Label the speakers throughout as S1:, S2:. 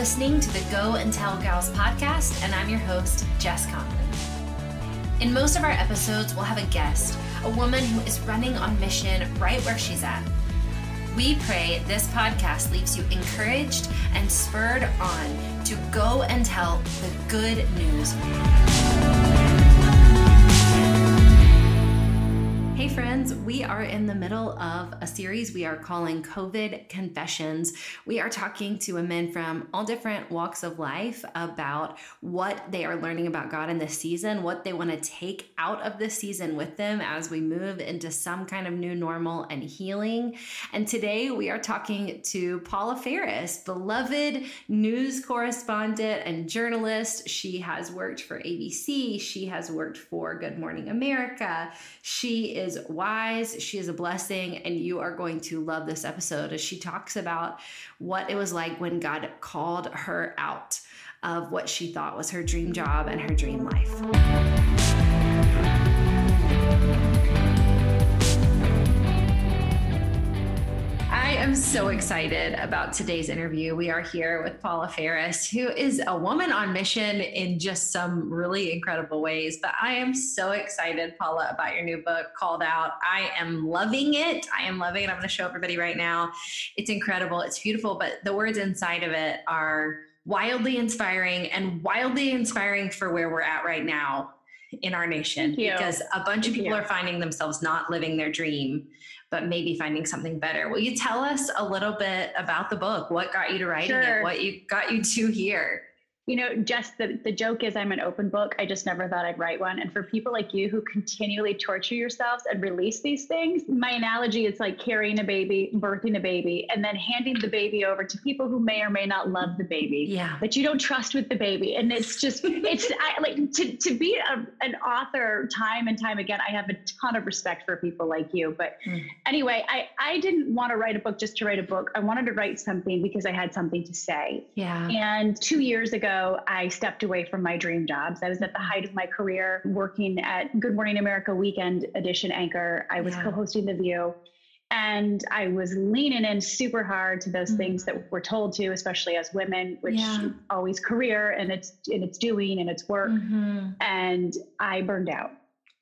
S1: listening to the Go and Tell Gals podcast, and I'm your host, Jess Conlon. In most of our episodes, we'll have a guest, a woman who is running on mission right where she's at. We pray this podcast leaves you encouraged and spurred on to go and tell the good news. We are in the middle of a series we are calling COVID Confessions. We are talking to women from all different walks of life about what they are learning about God in this season, what they want to take out of this season with them as we move into some kind of new normal and healing. And today we are talking to Paula Faris, beloved news correspondent and journalist. She has worked for ABC, she has worked for Good Morning America. She is is wise, she is a blessing, and you are going to love this episode as she talks about what it was like when God called her out of what she thought was her dream job and her dream life. Am so excited about today's interview. We are here with Paula Faris, who is a woman on mission in just some really incredible ways. But I am so excited, Paula, about your new book, Called Out. I am loving it. I am loving it. I'm going to show everybody right now. It's incredible. It's beautiful, but the words inside of it are wildly inspiring and wildly inspiring for where we're at right now in our nation because a bunch of people are finding themselves not living their dream but maybe finding something better. Will you tell us a little bit about the book? What got you to writing sure. it? What you got you to here?
S2: You know, just the, the joke is I'm an open book. I just never thought I'd write one. And for people like you who continually torture yourselves and release these things, my analogy is like carrying a baby, birthing a baby, and then handing the baby over to people who may or may not love the baby.
S1: Yeah.
S2: That you don't trust with the baby. And it's just, it's I, like to, to be a, an author time and time again, I have a ton of respect for people like you. But mm. anyway, I, I didn't want to write a book just to write a book. I wanted to write something because I had something to say.
S1: Yeah.
S2: And two years ago, I stepped away from my dream jobs. I was at the height of my career working at Good Morning America Weekend Edition anchor. I was yeah. co hosting The View. And I was leaning in super hard to those mm-hmm. things that we're told to, especially as women, which yeah. always career and it's and it's doing and it's work. Mm-hmm. And I burned out.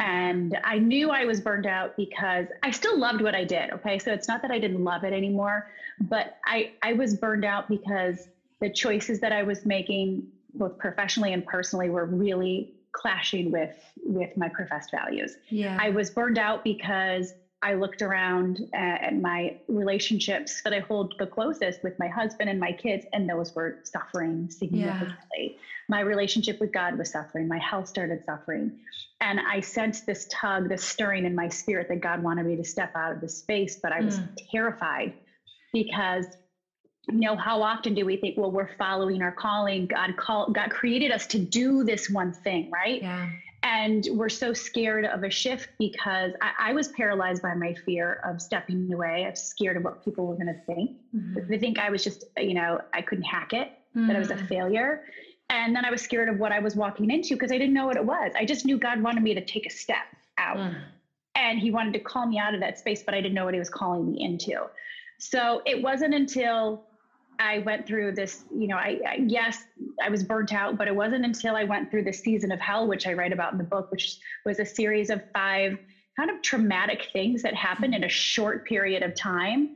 S2: And I knew I was burned out because I still loved what I did. Okay. So it's not that I didn't love it anymore, but I, I was burned out because the choices that I was making, both professionally and personally, were really clashing with with my professed values.
S1: Yeah.
S2: I was burned out because I looked around at my relationships that I hold the closest with my husband and my kids, and those were suffering significantly. Yeah. My relationship with God was suffering. My health started suffering. And I sensed this tug, this stirring in my spirit that God wanted me to step out of the space, but I was mm. terrified because you know how often do we think well we're following our calling god call god created us to do this one thing right
S1: yeah
S2: and we're so scared of a shift because I, I, was paralyzed by my fear of stepping away. I was scared of what people were going to think. Mm-hmm. They think I was just, you know, I couldn't hack it, mm-hmm. that I was a mm-hmm. failure. And then I was scared of what I was walking into because I didn't know what it was. I just knew God wanted me to take a step out. Mm. And He wanted to call me out of that space, but I didn't know what He was calling me into. So it wasn't until I went through this, you know, I, I, yes, I was burnt out, but it wasn't until I went through the season of hell, which I write about in the book, which was a series of five kind of traumatic things that happened in a short period of time.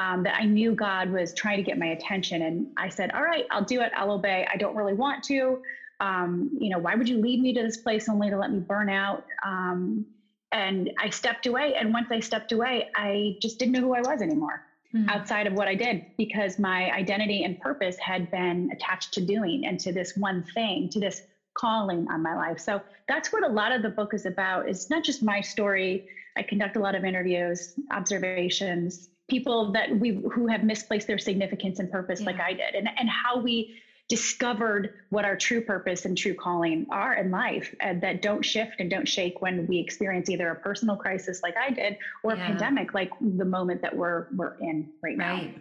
S2: Um, that I knew God was trying to get my attention, and I said, "All right, I'll do it. I'll obey. I don't really want to. Um, you know, why would you lead me to this place only to let me burn out?" Um, and I stepped away. And once I stepped away, I just didn't know who I was anymore mm-hmm. outside of what I did because my identity and purpose had been attached to doing and to this one thing, to this calling on my life. So that's what a lot of the book is about. It's not just my story. I conduct a lot of interviews, observations, people that we who have misplaced their significance and purpose yeah. like I did, and and how we discovered what our true purpose and true calling are in life and that don't shift and don't shake when we experience either a personal crisis like I did or yeah. a pandemic like the moment that we're we're in right, right. now.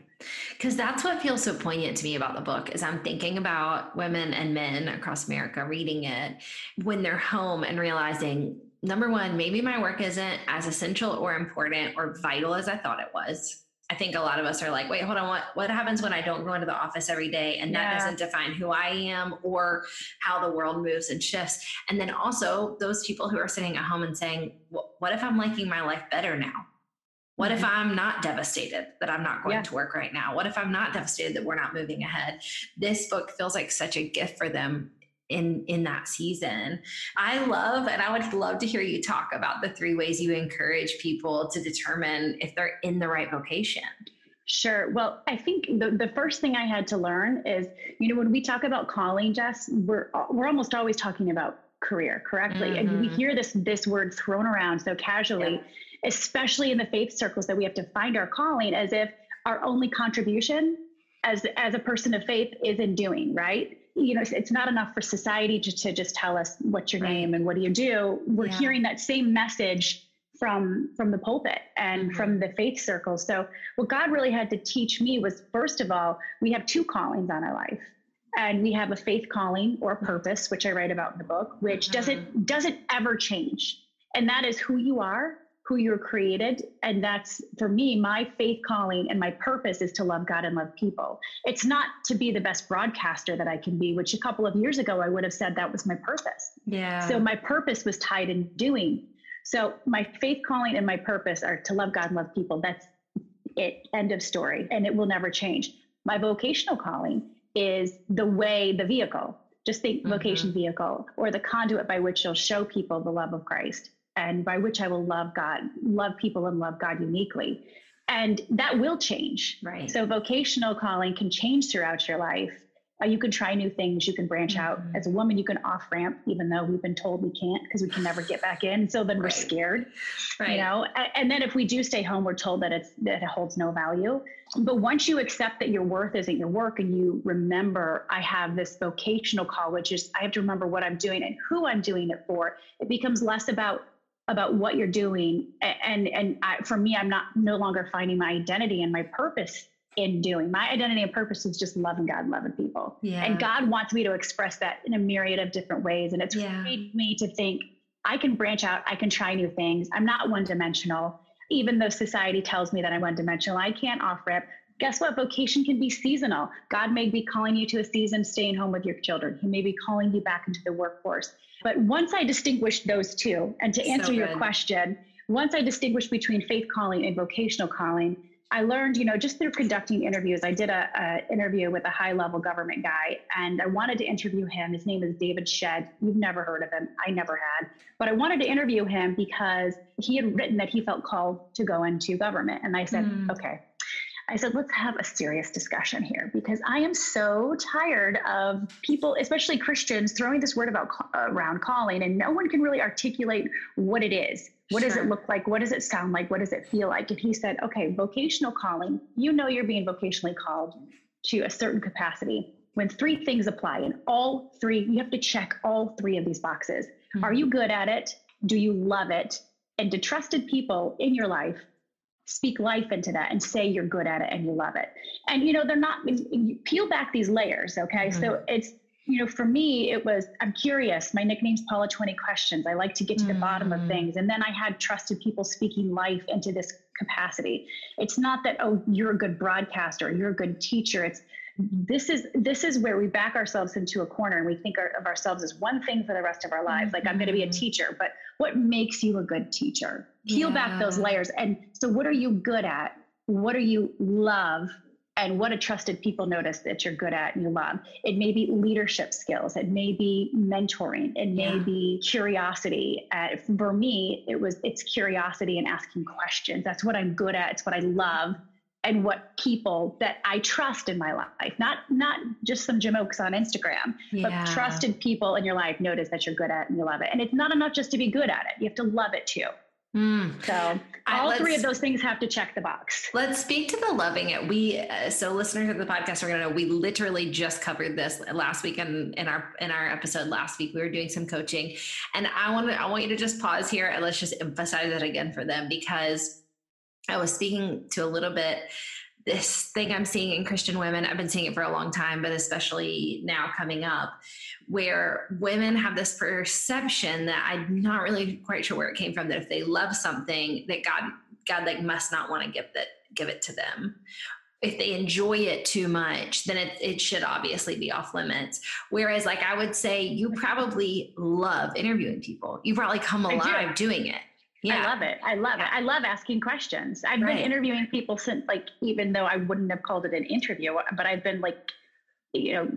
S1: Because that's what feels so poignant to me about the book is I'm thinking about women and men across America reading it when they're home and realizing number one, maybe my work isn't as essential or important or vital as I thought it was I think a lot of us are like, wait, hold on, what what happens when I don't go into the office every day and that doesn't define who I am or how the world moves and shifts. And then also those people who are sitting at home and saying, what if I'm liking my life better now? What if mm-hmm. I'm not devastated that I'm not going yeah. to work right now? What if I'm not devastated that we're not moving ahead? This book feels like such a gift for them in in that season. I love and I would love to hear you talk about the three ways you encourage people to determine if they're in the right vocation.
S2: Sure. Well, I think the, the first thing I had to learn is, you know, when we talk about calling, Jess, we're we're almost always talking about career, correctly? Mm-hmm. And we mm-hmm. hear this this word thrown around so casually, yeah. especially in the faith circles that we have to find our calling as if our only contribution as as a person of faith is in doing, right? You know, it's not enough for society to, to just tell us what's your right. name and what do you do. We're yeah. hearing that same message from from the pulpit and mm-hmm. from the faith circles. So what God really had to teach me was first of all, we have two callings on our life. And we have a faith calling or purpose, which I write about in the book, which mm-hmm. doesn't doesn't ever change. And that is who you are who you're created. And that's for me, my faith calling and my purpose is to love God and love people. It's not to be the best broadcaster that I can be, which a couple of years ago I would have said that was my purpose.
S1: Yeah.
S2: So my purpose was tied in doing. So my faith calling and my purpose are to love God and love people. That's it. End of story. And it will never change. My vocational calling is the way, the vehicle. Just think mm-hmm. vocation vehicle or the conduit by which you'll show people the love of Christ and by which I will love God, love people, and love God uniquely. And that will change.
S1: Right.
S2: So vocational calling can change throughout your life. Uh, you can try new things. You can branch mm-hmm. out. As a woman, you can off ramp, even though we've been told we can't because we can never get back in. So then right. we're scared, right. you know. And then if we do stay home, we're told that it's that it holds no value. But once you accept that your worth isn't your work, and you remember, I have this vocational call, which is I have to remember what I'm doing and who I'm doing it for. It becomes less about about what you're doing. And and I, for me i'm not no longer finding my identity and my purpose in doing. My identity and purpose is just loving god loving people. Yeah. and god wants me to express that in a myriad of different ways. And it's yeah. freed me to think i can branch out i can try new things. I'm not one dimensional even though society tells me that i'm one dimensional i can't off ramp guess what? Vocation can be seasonal. God may be calling you to a season staying home with your children. He may be calling you back into the workforce. But once I distinguished those two, and to answer so your question, once I distinguished between faith calling and vocational calling, I learned, you know, just through conducting interviews. I did a, a, interview with a high level government guy, and I wanted to interview him. His name is David Shedd. You've never heard of him. I never had, but I wanted to interview him because he had written that he felt called to go into government, and I said, mm. okay, I said, let's have a serious discussion here because I am so tired of people, especially Christians, throwing this word about around calling, and no one can really articulate what it is. What sure. does it look like? What does it sound like? What does it feel like? And he said, okay, vocational calling, you know you're being vocationally called to a certain capacity when three things apply, and all three, you have to check all three of these boxes. Mm-hmm. Are you good at it? Do you love it? And do trusted people in your life speak life into that and say you're good at it and you love it. And you know, they're not you peel back these layers, okay? Mm-hmm. So it's you know, for me, it was I'm curious. My nickname's Paula 20 Questions. I like to get to the mm-hmm. bottom of mm-hmm. things. And then I had trusted people speaking life into this capacity. It's not that, oh, you're a good broadcaster, you're a good teacher. It's this is this is where we back ourselves into a corner and we think of ourselves as one thing for the rest of our lives. Like i'm going to be a mm-hmm. teacher but what makes you a good teacher? Peel yeah. back those layers. And so what are you good at? What do you love? And what a trusted people notice that you're good at and you love? It may be leadership skills. It may be mentoring. It may yeah. be curiosity. Uh, for me it was it's curiosity and asking questions. That's what i'm good at. It's what i love and what people that I trust in my life, not not just some jamokes on Instagram, yeah. but trusted people in your life notice that you're good at and you love it. And it's not enough just to be good at it; you have to love it too. Mm. So all three of those things have to check the box.
S1: Let's speak to the loving it. We uh, so listeners of the podcast are going to know we literally just covered this last week in, in our in our episode last week. We were doing some coaching, and I want to I want you to just pause here and let's just emphasize it again for them because I was speaking to a little bit this thing I'm seeing in Christian women. I've been seeing it for a long time, but especially now coming up, where women have this perception that I'm not really quite sure where it came from. That if they love something, that God, God like must not want to give that give it to them if they enjoy it too much, then it, it should obviously be off limits. Whereas, like, I would say you probably love interviewing people. You probably come alive do. doing it.
S2: Yeah. I love it. I love yeah. it. I love asking questions. I've right. been interviewing people since, like, even though I wouldn't have called it an interview, but I've been like, you know,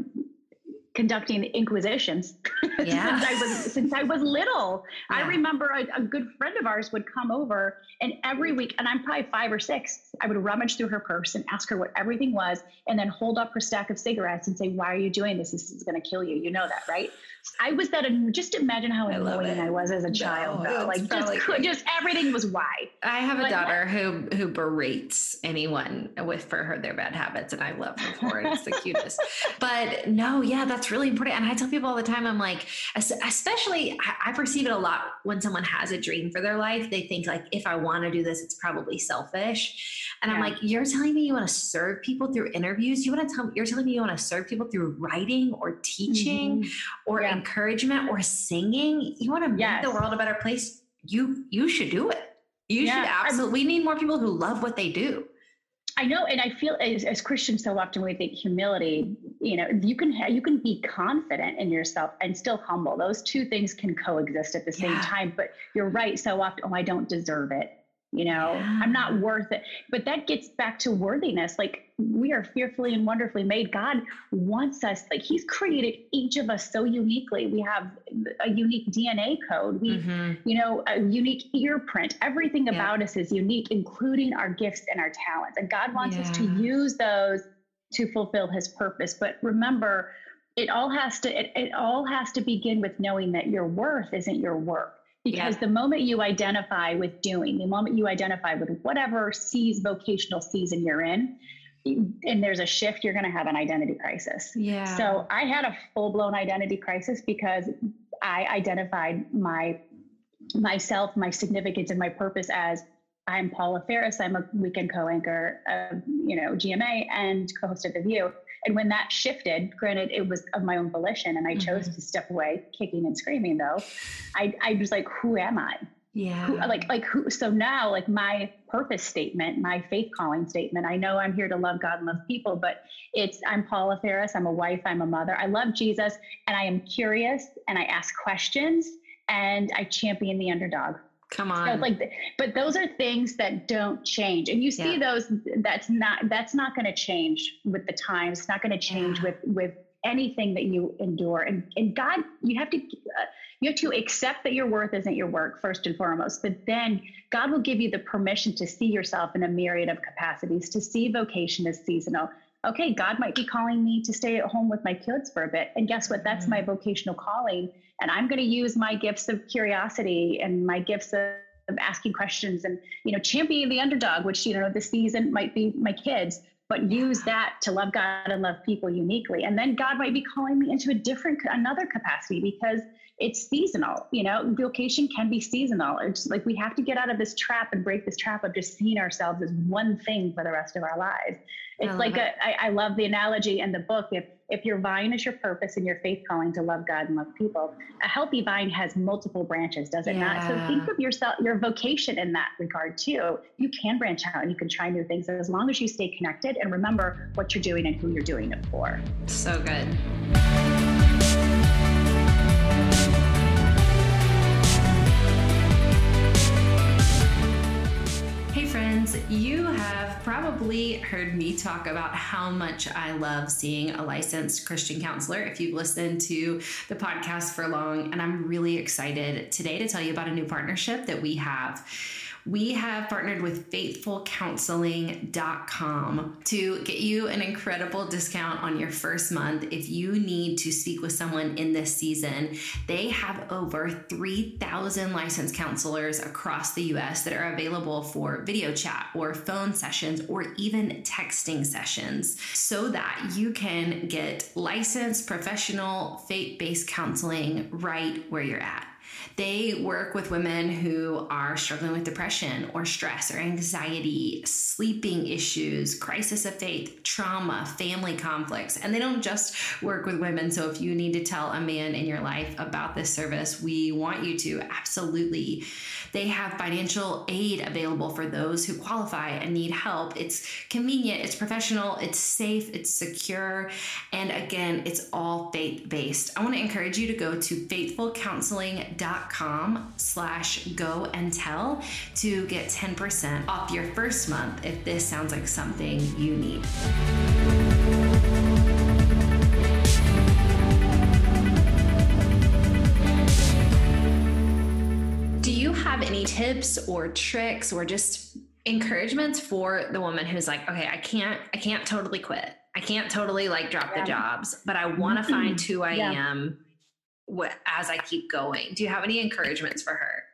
S2: conducting inquisitions yeah. since I was since I was little. Yeah. I remember a, a, good friend of ours would come over, and every week, and I'm probably five or six, I would rummage through her purse and ask her what everything was, and then hold up her stack of cigarettes and say, "Why are you doing this? This is going to kill you. You know that, right?" I was that. Just imagine how annoying I, I was as a child. No, like just, just everything was why.
S1: I have a daughter who who berates anyone with for her their bad habits, and I love her for it. It's the cutest. But no, yeah, that's really important. And I tell people all the time, I'm like, especially I perceive it a lot when someone has a dream for their life. They think like, if I want to do this, it's probably selfish. And yeah. I'm like, you're telling me you want to serve people through interviews? You want to tell me you're telling me you want to serve people through writing or teaching mm-hmm. or yeah. Encouragement or singing? You want to make yes. the world a better place? You you should do it. You yeah. should absolutely. We need more people who love what they do.
S2: I know, and I feel as, as, Christians so often we think humility. You know, you can ha- you can be confident in yourself and still humble. Those two things can coexist at the same yeah. time. But you're right. So often, oh, I don't deserve it you know yeah. i'm not worth it but that gets back to worthiness like we are fearfully and wonderfully made god wants us like he's created each of us so uniquely we have a unique dna code we mm-hmm. you know a unique ear print everything yeah. about us is unique including our gifts and our talents and god wants yeah. us to use those to fulfill his purpose but remember it all has to it, it all has to begin with knowing that your worth isn't your work because yeah. the moment you identify with doing, the moment you identify with whatever sees vocational season you're in, and there's a shift, you're going to have an identity crisis.
S1: Yeah.
S2: So I had a full blown identity crisis because I identified my myself, my significance, and my purpose as I'm Paula Faris. I'm a weekend co-anchor of you know GMA and co-host of The View. And when that shifted, granted, it was of my own volition and I mm-hmm. chose to step away, kicking and screaming though, I, I was like, who am I?
S1: Yeah.
S2: Who, like, like who, so now like my purpose statement, my faith calling statement, I know I'm here to love God and love people, but it's, I'm Paula Faris. I'm a wife. I'm a mother. I love Jesus and I am curious and I ask questions and I champion the underdog.
S1: Come on.
S2: So like, but those are things that don't change, and you see yeah. those. That's not. That's not going to change with the times. It's not going to change yeah. with with anything that you endure. And and God, you have to. Uh, you have to accept that your worth isn't your work first and foremost, but then God will give you the permission to see yourself in a myriad of capacities, to see vocation as seasonal, okay, God might be calling me to stay at home with my kids for a bit. And guess what? That's mm-hmm. my vocational calling. And I'm going to use my gifts of curiosity and my gifts of, of asking questions and, you know, championing the underdog, which, you know, this season might be my kids, but use that to love God and love people uniquely. And then God might be calling me into a different, another capacity because it's seasonal. You know, vocation can be seasonal. It's like we have to get out of this trap and break this trap of just seeing ourselves as one thing for the rest of our lives. It's like it. a, I, I love the analogy in the book. If if your vine is your purpose and your faith calling to love God and love people, a healthy vine has multiple branches, does it yeah. not? So think of yourself, your vocation in that regard too. You can branch out and you can try new things as long as you stay connected and remember what you're doing and who you're doing it for.
S1: So good. Friends, you have probably heard me talk about how much I love seeing a licensed Christian counselor if you've listened to the podcast for long. And I'm really excited today to tell you about a new partnership that we have we have partnered with faithfulcounseling.com to get you an incredible discount on your first month if you need to speak with someone in this season. They have over 3,000 licensed counselors across the US that are available for video chat or phone sessions or even texting sessions so that you can get licensed professional faith based counseling right where you're at. They work with women who are struggling with depression or stress or anxiety, sleeping issues, crisis of faith, trauma, family conflicts. And they don't just work with women. So if you need to tell a man in your life about this service, we want you to absolutely. They have financial aid available for those who qualify and need help. It's convenient, it's professional, it's safe, it's secure, and again, it's all faith based. I want to encourage you to go to faithfulcounseling.com slash go and tell to get 10% off your first month if this sounds like something you need. Do you have any tips or tricks or just encouragements for the woman who's like, okay, I can't, I can't totally quit. I can't totally like drop yeah. the jobs, but I want to find mm-hmm. who I yeah. am as I keep going. Do you have any encouragements for her?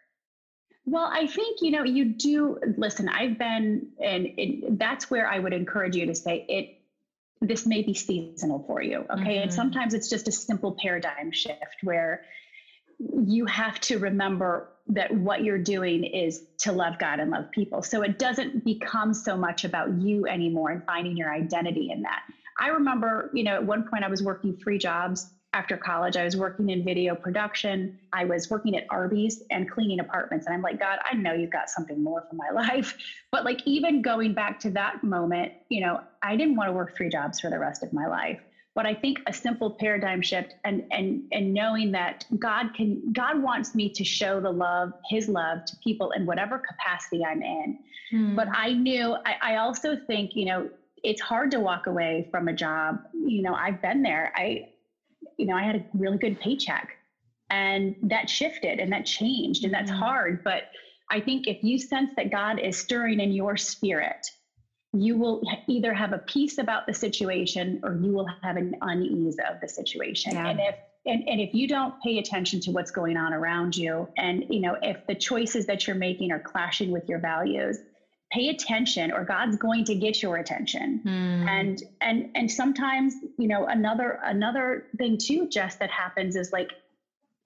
S2: Well, I think, you know, you do listen, I've been, and it, that's where I would encourage you to say it, this may be seasonal for you. Okay. Mm-hmm. And sometimes it's just a simple paradigm shift where you have to remember that what you're doing is to love God and love people. So it doesn't become so much about you anymore and finding your identity in that. I remember, you know, at one point I was working three jobs after college. I was working in video production. I was working at Arby's and cleaning apartments. And I'm like, God, I know you've got something more for my life. But like, even going back to that moment, you know, I didn't want to work three jobs for the rest of my life but I think a simple paradigm shift and and and knowing that God can God wants me to show the love, his love to people in whatever capacity I'm in. Hmm. But I knew I, I also think, you know, it's hard to walk away from a job. You know, I've been there. I, you know, I had a really good paycheck and that shifted and that changed and that's hmm. hard. But I think if you sense that God is stirring in your spirit you will either have a peace about the situation or you will have an unease of the situation. Yeah. And if and, and if you don't pay attention to what's going on around you and you know if the choices that you're making are clashing with your values pay attention or god's going to get your attention mm. and and and sometimes you know another another thing too just that happens is like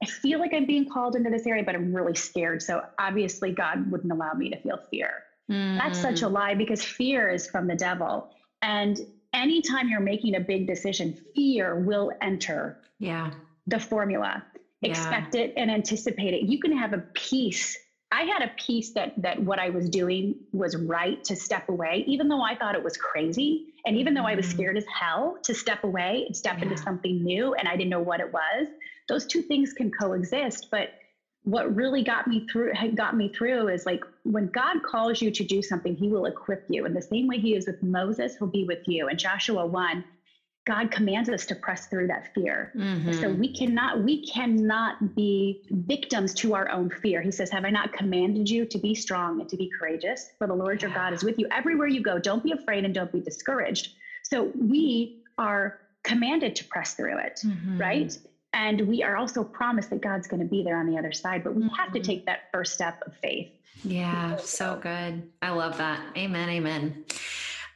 S2: i feel like i'm being called into this area but i'm really scared so obviously god wouldn't allow me to feel fear Mm. That's such a mm. lie because fear is from the devil. And anytime you're making a big decision, fear will enter
S1: yeah.
S2: the formula. Yeah. Expect it and anticipate it. You can have a peace. I had a peace that that what I was doing was right to step away, even though I thought it was crazy. And even though I was mm. scared as hell to step away and step yeah. into something new and I didn't know what it was, those two things can coexist. But what really got me through got me through is like when God calls you to do something, he will equip you. In the same way he is with Moses, he'll be with you. And Joshua 1, God commands us to press through that fear. Mm-hmm. So we cannot we cannot be victims to our own fear. He says, "Have I not commanded you to be strong and to be courageous? For the Lord your God is with you everywhere you go. Don't be afraid and don't be discouraged." So we are commanded to press through it, mm-hmm. right? And we are also promised that God's going to be there on the other side, but we mm-hmm. have to mm-hmm. take that first step of faith.
S1: Yeah, so good. I love that. Amen. Amen.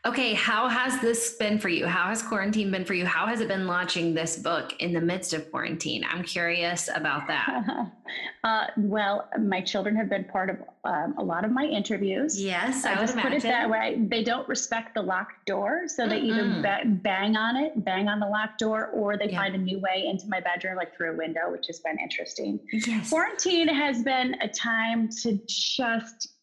S1: Okay, how has this been for you? How has quarantine been for you? How has it been launching this book in the midst of quarantine? I'm curious about that.
S2: uh, well, my children have been part of um, a lot of my interviews.
S1: Yes, I,
S2: I
S1: just
S2: imagine. put it that way. They don't respect the locked door, so they Mm-mm. either bang on it, bang on the locked door, or they yeah. find a new way into my bedroom, like through a window, which has been interesting. Yes. Quarantine has been a time to just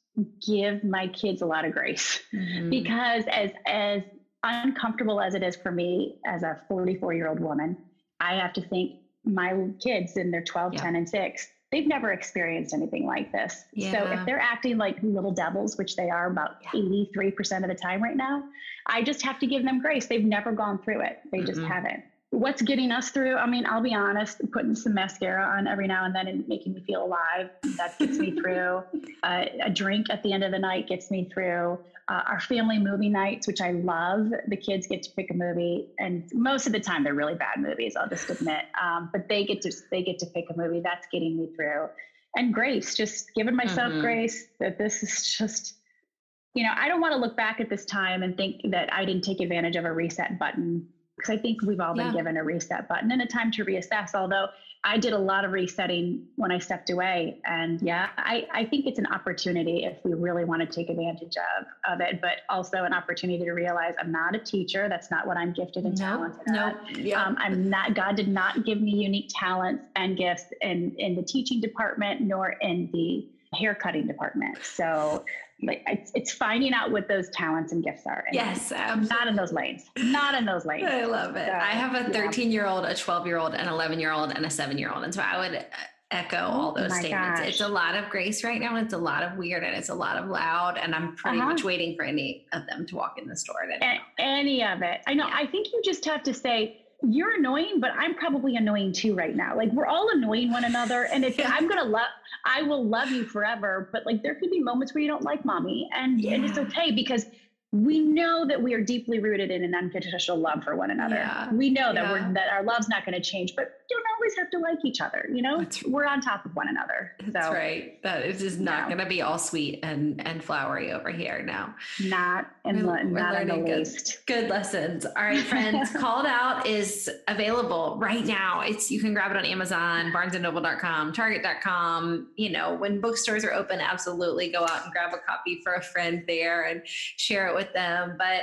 S2: give my kids a lot of grace mm-hmm. because as as uncomfortable as it is for me as a 44 year old woman i have to think my kids in their 12 yeah. 10 and 6 they've never experienced anything like this yeah. so if they're acting like little devils which they are about yeah. 83% of the time right now i just have to give them grace they've never gone through it they mm-hmm. just haven't what's getting us through i mean i'll be honest putting some mascara on every now and then and making me feel alive that gets me through. Uh, a drink at the end of the night gets me through. Uh, our family movie nights which i love the kids get to pick a movie and most of the time they're really bad movies i'll just admit. Um, but they get to they get to pick a movie that's getting me through. And grace just giving myself mm-hmm. grace that this is just you know i don't want to look back at this time and think that i didn't take advantage of a reset button because I think we've all been yeah. given a reset button and a time to reassess. Although I did a lot of resetting when I stepped away. And yeah, I, I think it's an opportunity if we really want to take advantage of, of it, but also an opportunity to realize I'm not a teacher. That's not what I'm gifted and talented
S1: no,
S2: at. Yeah. Um, I'm not, God did not give me unique talents and gifts in, in the teaching department nor in the haircutting department. So like it's, it's finding out what those talents and gifts are.
S1: And yes,
S2: absolutely. not in those lanes. Not in those lanes.
S1: I love it. So, I have a 13 year old, a 12 year old, an 11 year old, and a seven year old, and so I would uh, echo oh all those statements. Gosh. It's a lot of grace right now. It's a lot of weird and it's a lot of loud. And I'm pretty uh-huh. much waiting for any of them to walk in the store.
S2: any of it. I know. Yeah. I think you just have to say, you're annoying, but I'm probably annoying too right now. Like we're all annoying one another. And if I'm gonna love I will love you forever, but like there could be moments where you don't like mommy. And, yeah. and it's okay because we know that we are deeply rooted in an unconditional love for one another. Yeah. We know that yeah. we're that our love's not going to change, but don't always have to like each other. You know, that's, we're on top of one another.
S1: That's so, right. That it is not no. going to be all sweet and and flowery over here now.
S2: Not in we're, the, we're not learning
S1: good,
S2: least.
S1: good lessons. All right, friends. Called out is available right now. It's you can grab it on Amazon, BarnesandNoble.com, Target.com. You know, when bookstores are open, absolutely go out and grab a copy for a friend there and share it with with them. But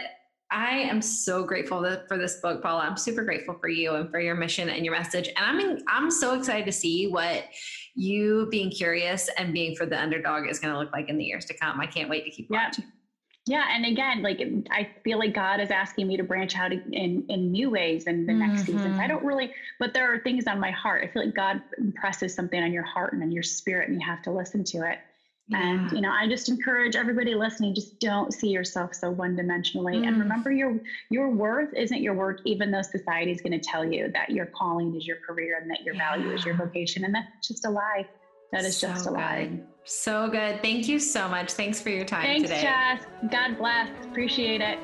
S1: I am so grateful for this book, Paula. I'm super grateful for you and for your mission and your message. And I'm in, I'm so excited to see what you being curious and being for the underdog is going to look like in the years to come. I can't wait to keep
S2: yeah.
S1: watching.
S2: Yeah, and again, like I feel like God is asking me to branch out in in new ways in the mm-hmm. next season. I don't really, but there are things on my heart. I feel like God impresses something on your heart and on your spirit, and you have to listen to it. And you know, I just encourage everybody listening, just don't see yourself so one-dimensionally. Mm. And remember your your worth isn't your work, even though society is going to tell you that your calling is your career and that your yeah. value is your vocation. And that's just a lie. That is so just a lie.
S1: Good. So good. Thank you so much. Thanks for your time
S2: Thanks,
S1: today.
S2: Thanks, Jess. God bless. Appreciate it.